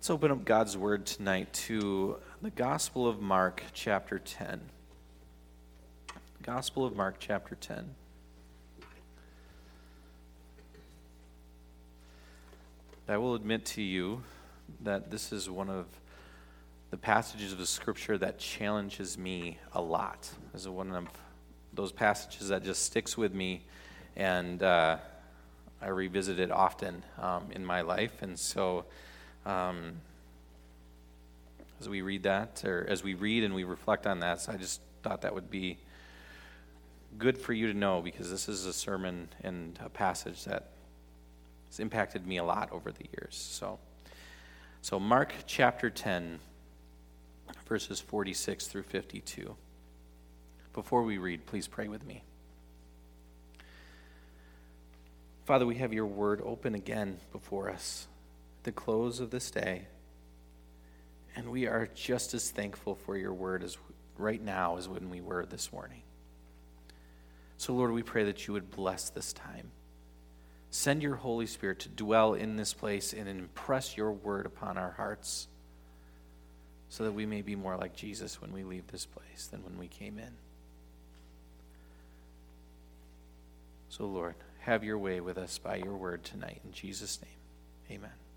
Let's open up God's Word tonight to the Gospel of Mark, chapter 10. Gospel of Mark, chapter 10. I will admit to you that this is one of the passages of the Scripture that challenges me a lot. This is one of those passages that just sticks with me, and uh, I revisit it often um, in my life. And so, um, as we read that, or as we read and we reflect on that, so I just thought that would be good for you to know because this is a sermon and a passage that has impacted me a lot over the years. So, so Mark chapter 10, verses 46 through 52. Before we read, please pray with me. Father, we have your word open again before us the close of this day. And we are just as thankful for your word as right now as when we were this morning. So, Lord, we pray that you would bless this time. Send your Holy Spirit to dwell in this place and impress your word upon our hearts so that we may be more like Jesus when we leave this place than when we came in. So, Lord, have your way with us by your word tonight. In Jesus' name, amen.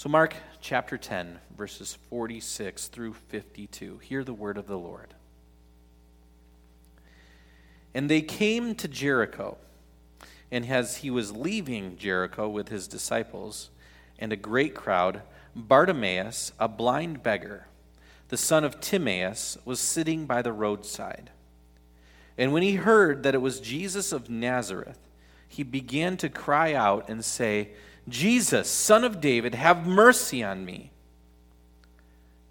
So, Mark chapter 10, verses 46 through 52. Hear the word of the Lord. And they came to Jericho. And as he was leaving Jericho with his disciples and a great crowd, Bartimaeus, a blind beggar, the son of Timaeus, was sitting by the roadside. And when he heard that it was Jesus of Nazareth, he began to cry out and say, Jesus, son of David, have mercy on me.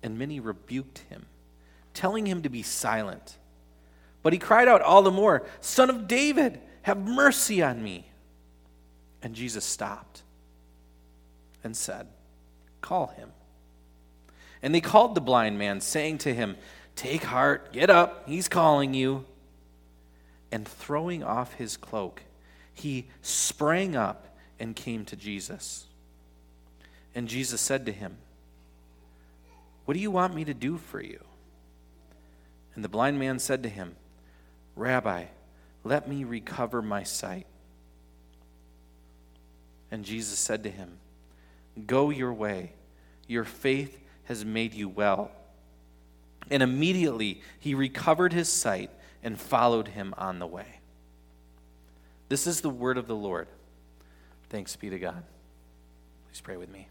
And many rebuked him, telling him to be silent. But he cried out all the more, Son of David, have mercy on me. And Jesus stopped and said, Call him. And they called the blind man, saying to him, Take heart, get up, he's calling you. And throwing off his cloak, he sprang up and came to Jesus. And Jesus said to him, What do you want me to do for you? And the blind man said to him, Rabbi, let me recover my sight. And Jesus said to him, Go your way, your faith has made you well. And immediately he recovered his sight and followed him on the way. This is the word of the Lord. Thanks be to God. Please pray with me.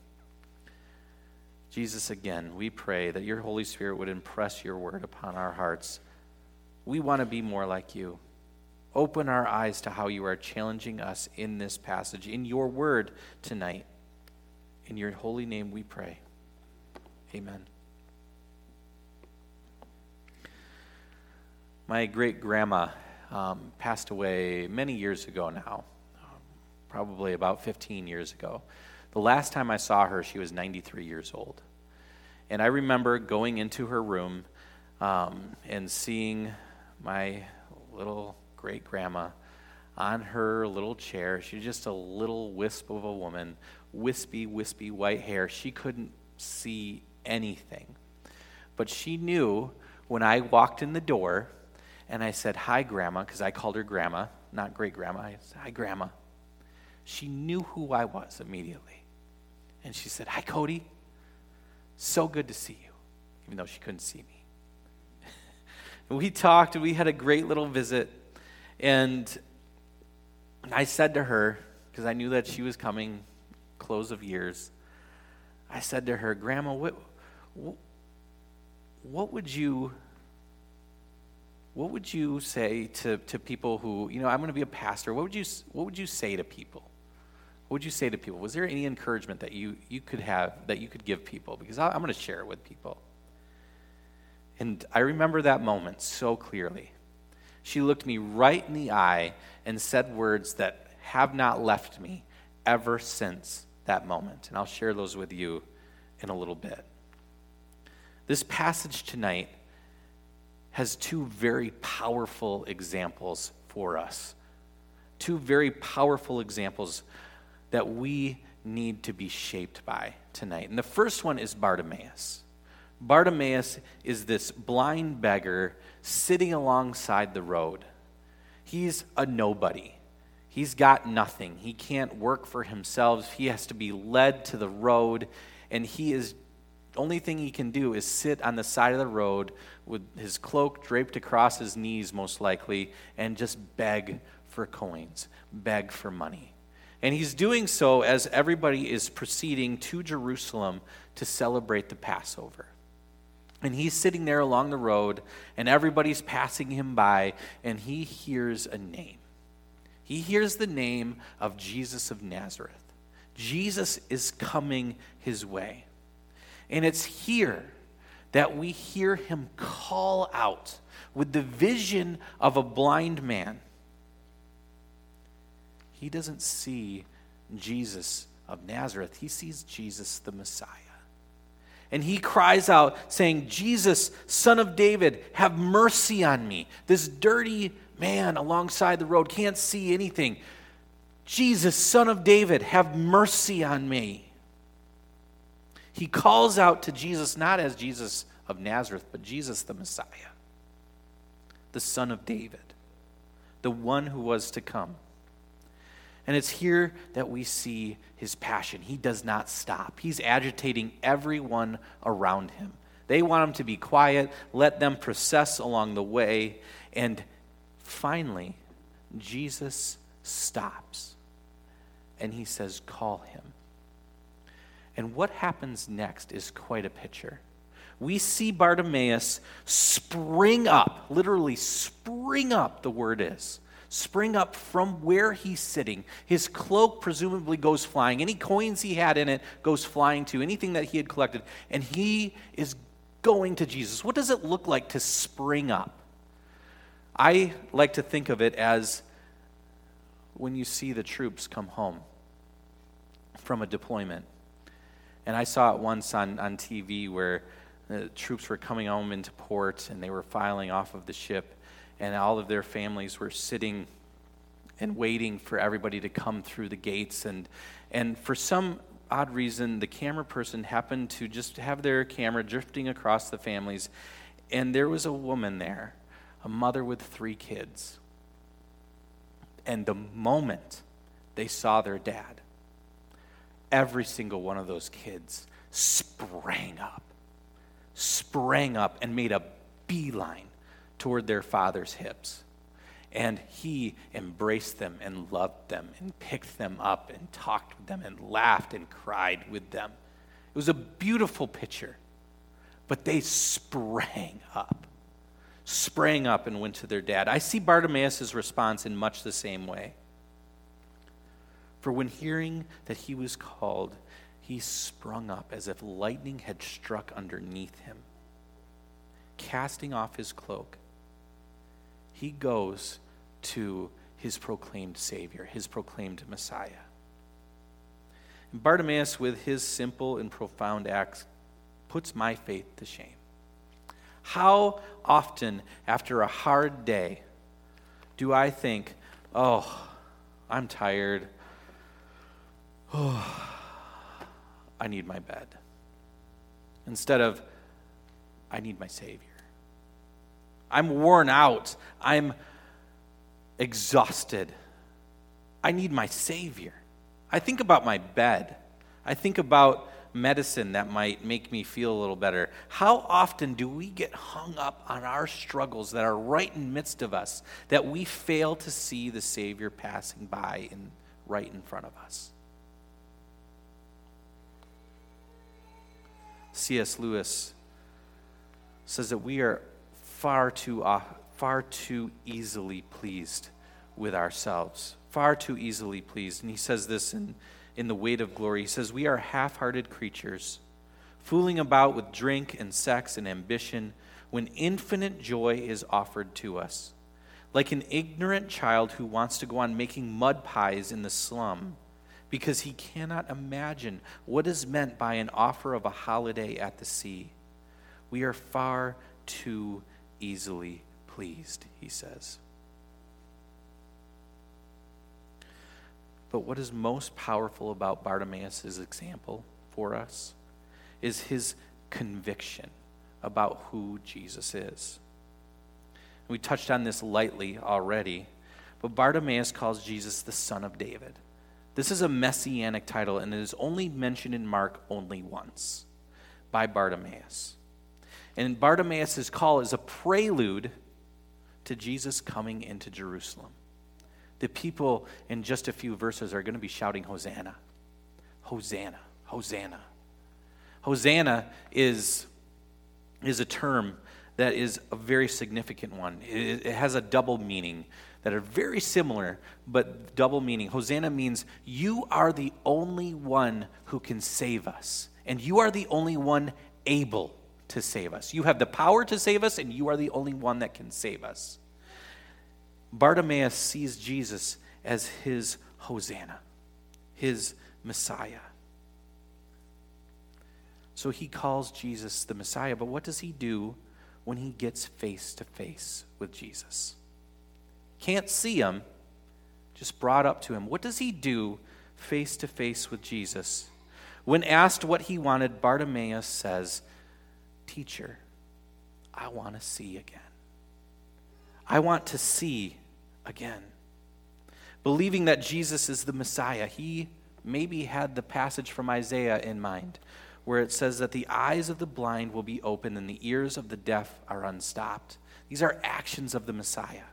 Jesus, again, we pray that your Holy Spirit would impress your word upon our hearts. We want to be more like you. Open our eyes to how you are challenging us in this passage, in your word tonight. In your holy name we pray. Amen. My great grandma um, passed away many years ago now probably about 15 years ago. The last time I saw her, she was 93 years old. And I remember going into her room um, and seeing my little great grandma on her little chair. She was just a little wisp of a woman, wispy, wispy white hair. She couldn't see anything. But she knew when I walked in the door and I said, Hi, Grandma, because I called her Grandma, not great grandma. I said, Hi, Grandma. She knew who I was immediately. And she said, Hi, Cody. So good to see you, even though she couldn't see me. we talked we had a great little visit. And I said to her, because I knew that she was coming close of years, I said to her, Grandma, what, what would you what would you say to, to people who, you know, I'm going to be a pastor. What would you, what would you say to people? What would you say to people? Was there any encouragement that you, you could have, that you could give people? Because I, I'm going to share it with people. And I remember that moment so clearly. She looked me right in the eye and said words that have not left me ever since that moment. And I'll share those with you in a little bit. This passage tonight has two very powerful examples for us. Two very powerful examples that we need to be shaped by tonight. And the first one is Bartimaeus. Bartimaeus is this blind beggar sitting alongside the road. He's a nobody. He's got nothing. He can't work for himself. He has to be led to the road, and he is only thing he can do is sit on the side of the road with his cloak draped across his knees, most likely, and just beg for coins, beg for money. And he's doing so as everybody is proceeding to Jerusalem to celebrate the Passover. And he's sitting there along the road, and everybody's passing him by, and he hears a name. He hears the name of Jesus of Nazareth. Jesus is coming his way. And it's here that we hear him call out with the vision of a blind man. He doesn't see Jesus of Nazareth, he sees Jesus the Messiah. And he cries out, saying, Jesus, son of David, have mercy on me. This dirty man alongside the road can't see anything. Jesus, son of David, have mercy on me. He calls out to Jesus not as Jesus of Nazareth, but Jesus the Messiah, the son of David, the one who was to come. And it's here that we see his passion. He does not stop, he's agitating everyone around him. They want him to be quiet, let them process along the way. And finally, Jesus stops and he says, Call him. And what happens next is quite a picture. We see Bartimaeus spring up, literally spring up, the word is spring up from where he's sitting. His cloak presumably goes flying. Any coins he had in it goes flying to anything that he had collected. And he is going to Jesus. What does it look like to spring up? I like to think of it as when you see the troops come home from a deployment. And I saw it once on, on TV where the troops were coming home into port and they were filing off of the ship and all of their families were sitting and waiting for everybody to come through the gates. And, and for some odd reason, the camera person happened to just have their camera drifting across the families. And there was a woman there, a mother with three kids. And the moment they saw their dad, every single one of those kids sprang up, sprang up, and made a beeline toward their father's hips. And he embraced them and loved them and picked them up and talked with them and laughed and cried with them. It was a beautiful picture. But they sprang up, sprang up and went to their dad. I see Bartimaeus' response in much the same way. For when hearing that he was called, he sprung up as if lightning had struck underneath him. Casting off his cloak, he goes to his proclaimed Savior, his proclaimed Messiah. And Bartimaeus, with his simple and profound acts, puts my faith to shame. How often, after a hard day, do I think, oh, I'm tired. Oh, I need my bed. Instead of, I need my Savior. I'm worn out. I'm exhausted. I need my Savior. I think about my bed. I think about medicine that might make me feel a little better. How often do we get hung up on our struggles that are right in midst of us that we fail to see the Savior passing by and right in front of us? C.S. Lewis says that we are far too, uh, far too easily pleased with ourselves. Far too easily pleased. And he says this in, in The Weight of Glory. He says, We are half hearted creatures, fooling about with drink and sex and ambition when infinite joy is offered to us. Like an ignorant child who wants to go on making mud pies in the slum because he cannot imagine what is meant by an offer of a holiday at the sea. We are far too easily pleased, he says. But what is most powerful about Bartimaeus' example for us is his conviction about who Jesus is. We touched on this lightly already, but Bartimaeus calls Jesus the Son of David. This is a messianic title, and it is only mentioned in Mark only once by Bartimaeus. And Bartimaeus' call is a prelude to Jesus coming into Jerusalem. The people in just a few verses are going to be shouting, Hosanna! Hosanna! Hosanna! Hosanna is, is a term that is a very significant one. It, it has a double meaning that are very similar, but double meaning. Hosanna means you are the only one who can save us, and you are the only one able to save us. You have the power to save us, and you are the only one that can save us. Bartimaeus sees Jesus as his Hosanna, his Messiah. So he calls Jesus the Messiah, but what does he do when he gets face to face with Jesus? can't see him, just brought up to him. What does he do face to face with Jesus? When asked what he wanted, Bartimaeus says, Teacher, I want to see again. I want to see again. Believing that Jesus is the Messiah, he maybe had the passage from Isaiah in mind, where it says that the eyes of the blind will be opened and the ears of the deaf are unstopped. These are actions of the Messiah.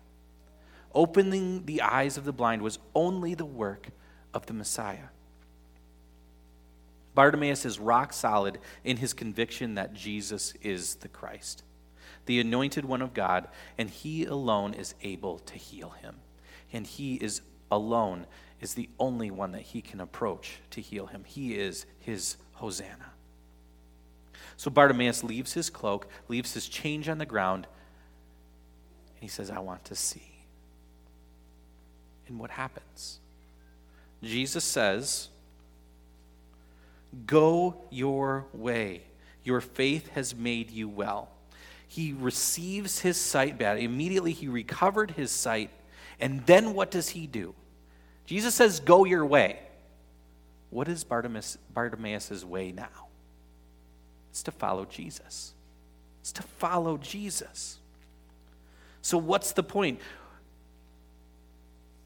Opening the eyes of the blind was only the work of the Messiah. Bartimaeus is rock solid in his conviction that Jesus is the Christ, the anointed one of God, and he alone is able to heal him. And he is alone is the only one that he can approach to heal him. He is his Hosanna. So Bartimaeus leaves his cloak, leaves his change on the ground, and he says, I want to see. And what happens? Jesus says, Go your way. Your faith has made you well. He receives his sight back. Immediately he recovered his sight. And then what does he do? Jesus says, Go your way. What is Bartimaeus, Bartimaeus' way now? It's to follow Jesus. It's to follow Jesus. So, what's the point?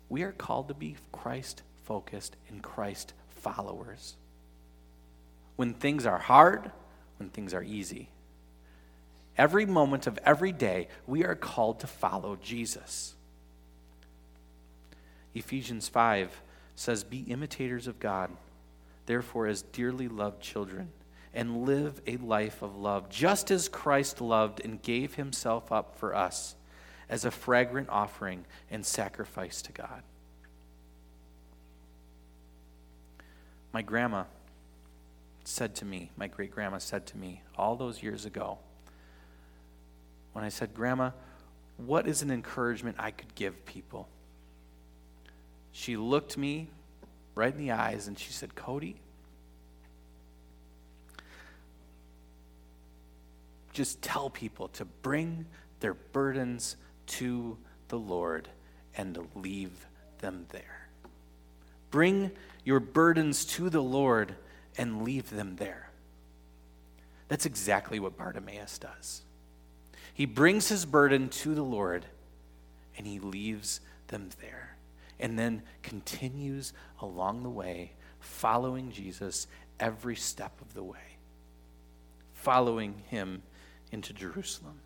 We are called to be Christ focused and Christ followers. When things are hard, when things are easy. Every moment of every day, we are called to follow Jesus. Ephesians 5 says, Be imitators of God, therefore, as dearly loved children, and live a life of love, just as Christ loved and gave himself up for us as a fragrant offering and sacrifice to God. My grandma said to me, my great grandma said to me all those years ago, when I said, Grandma, what is an encouragement I could give people? She looked me right in the eyes and she said, Cody, just tell people to bring their burdens to the Lord and leave them there. Bring your burdens to the Lord and leave them there. That's exactly what Bartimaeus does. He brings his burden to the Lord and he leaves them there and then continues along the way, following Jesus every step of the way, following him into Jerusalem.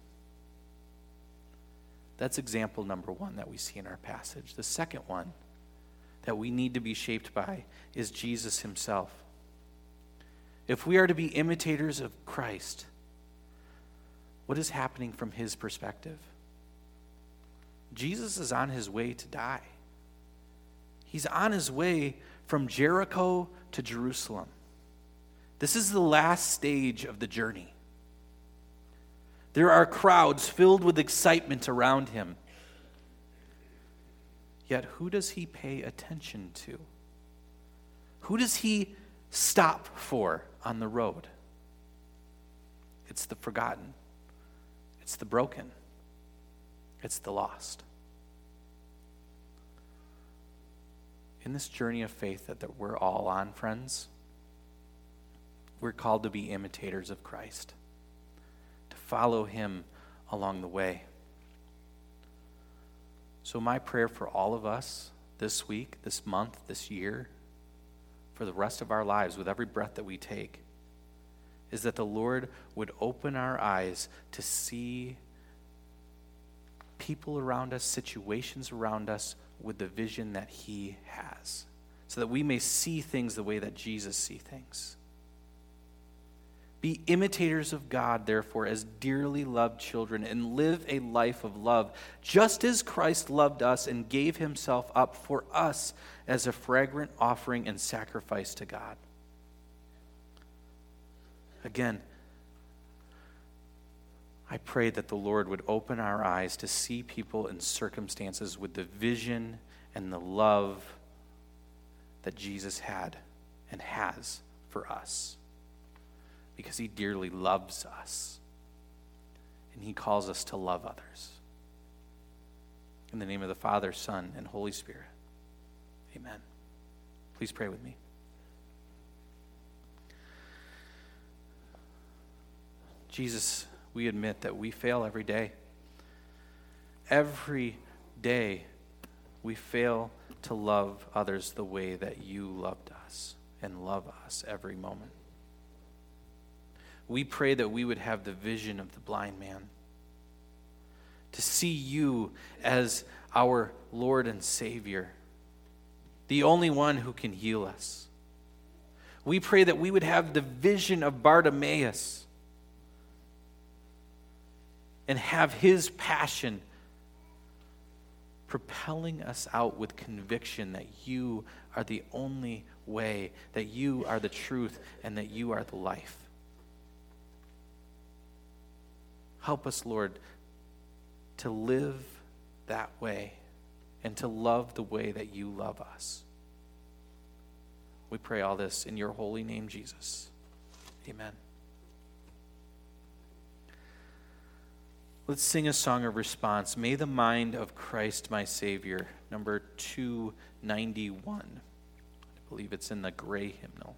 That's example number one that we see in our passage. The second one that we need to be shaped by is Jesus himself. If we are to be imitators of Christ, what is happening from his perspective? Jesus is on his way to die. He's on his way from Jericho to Jerusalem. This is the last stage of the journey. There are crowds filled with excitement around him. Yet, who does he pay attention to? Who does he stop for on the road? It's the forgotten, it's the broken, it's the lost. in this journey of faith that, that we're all on, friends, we're called to be imitators of Christ, to follow him along the way. So, my prayer for all of us this week, this month, this year, for the rest of our lives, with every breath that we take, is that the Lord would open our eyes to see people around us, situations around us, with the vision that He has, so that we may see things the way that Jesus sees things. Be imitators of God, therefore, as dearly loved children, and live a life of love, just as Christ loved us and gave himself up for us as a fragrant offering and sacrifice to God. Again, I pray that the Lord would open our eyes to see people in circumstances with the vision and the love that Jesus had and has for us because he dearly loves us and he calls us to love others. In the name of the Father, Son, and Holy Spirit, amen. Please pray with me. Jesus, we admit that we fail every day. Every day, we fail to love others the way that you loved us and love us every moment. We pray that we would have the vision of the blind man, to see you as our Lord and Savior, the only one who can heal us. We pray that we would have the vision of Bartimaeus and have his passion propelling us out with conviction that you are the only way, that you are the truth, and that you are the life. Help us, Lord, to live that way and to love the way that you love us. We pray all this in your holy name, Jesus. Amen. Let's sing a song of response. May the mind of Christ, my Savior, number 291. I believe it's in the gray hymnal.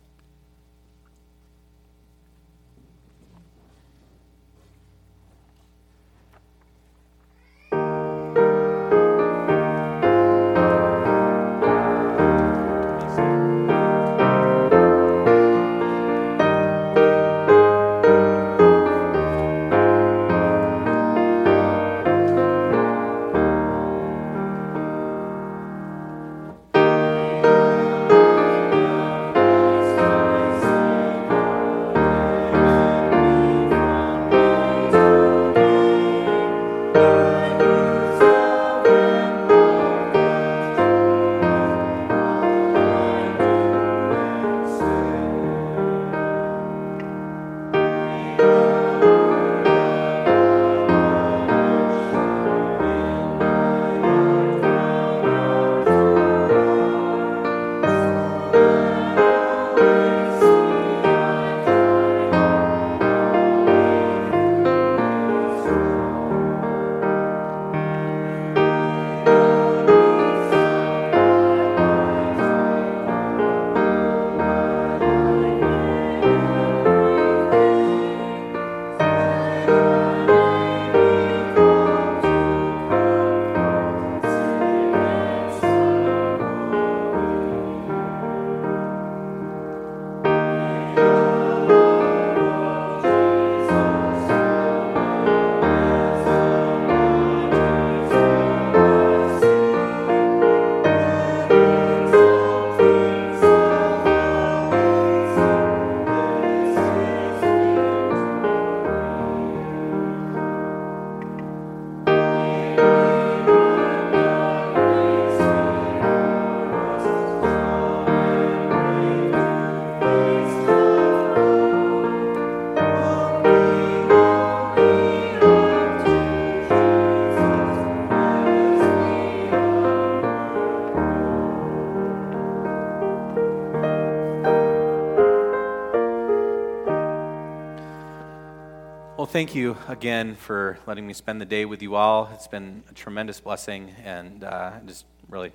Thank you again for letting me spend the day with you all. It's been a tremendous blessing, and uh, just really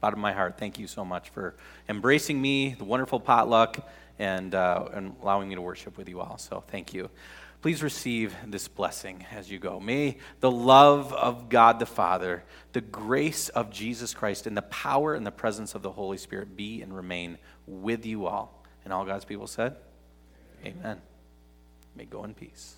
bottom of my heart, thank you so much for embracing me, the wonderful potluck, and, uh, and allowing me to worship with you all. So thank you. Please receive this blessing as you go. May the love of God the Father, the grace of Jesus Christ, and the power and the presence of the Holy Spirit be and remain with you all. And all God's people said, Amen. May go in peace.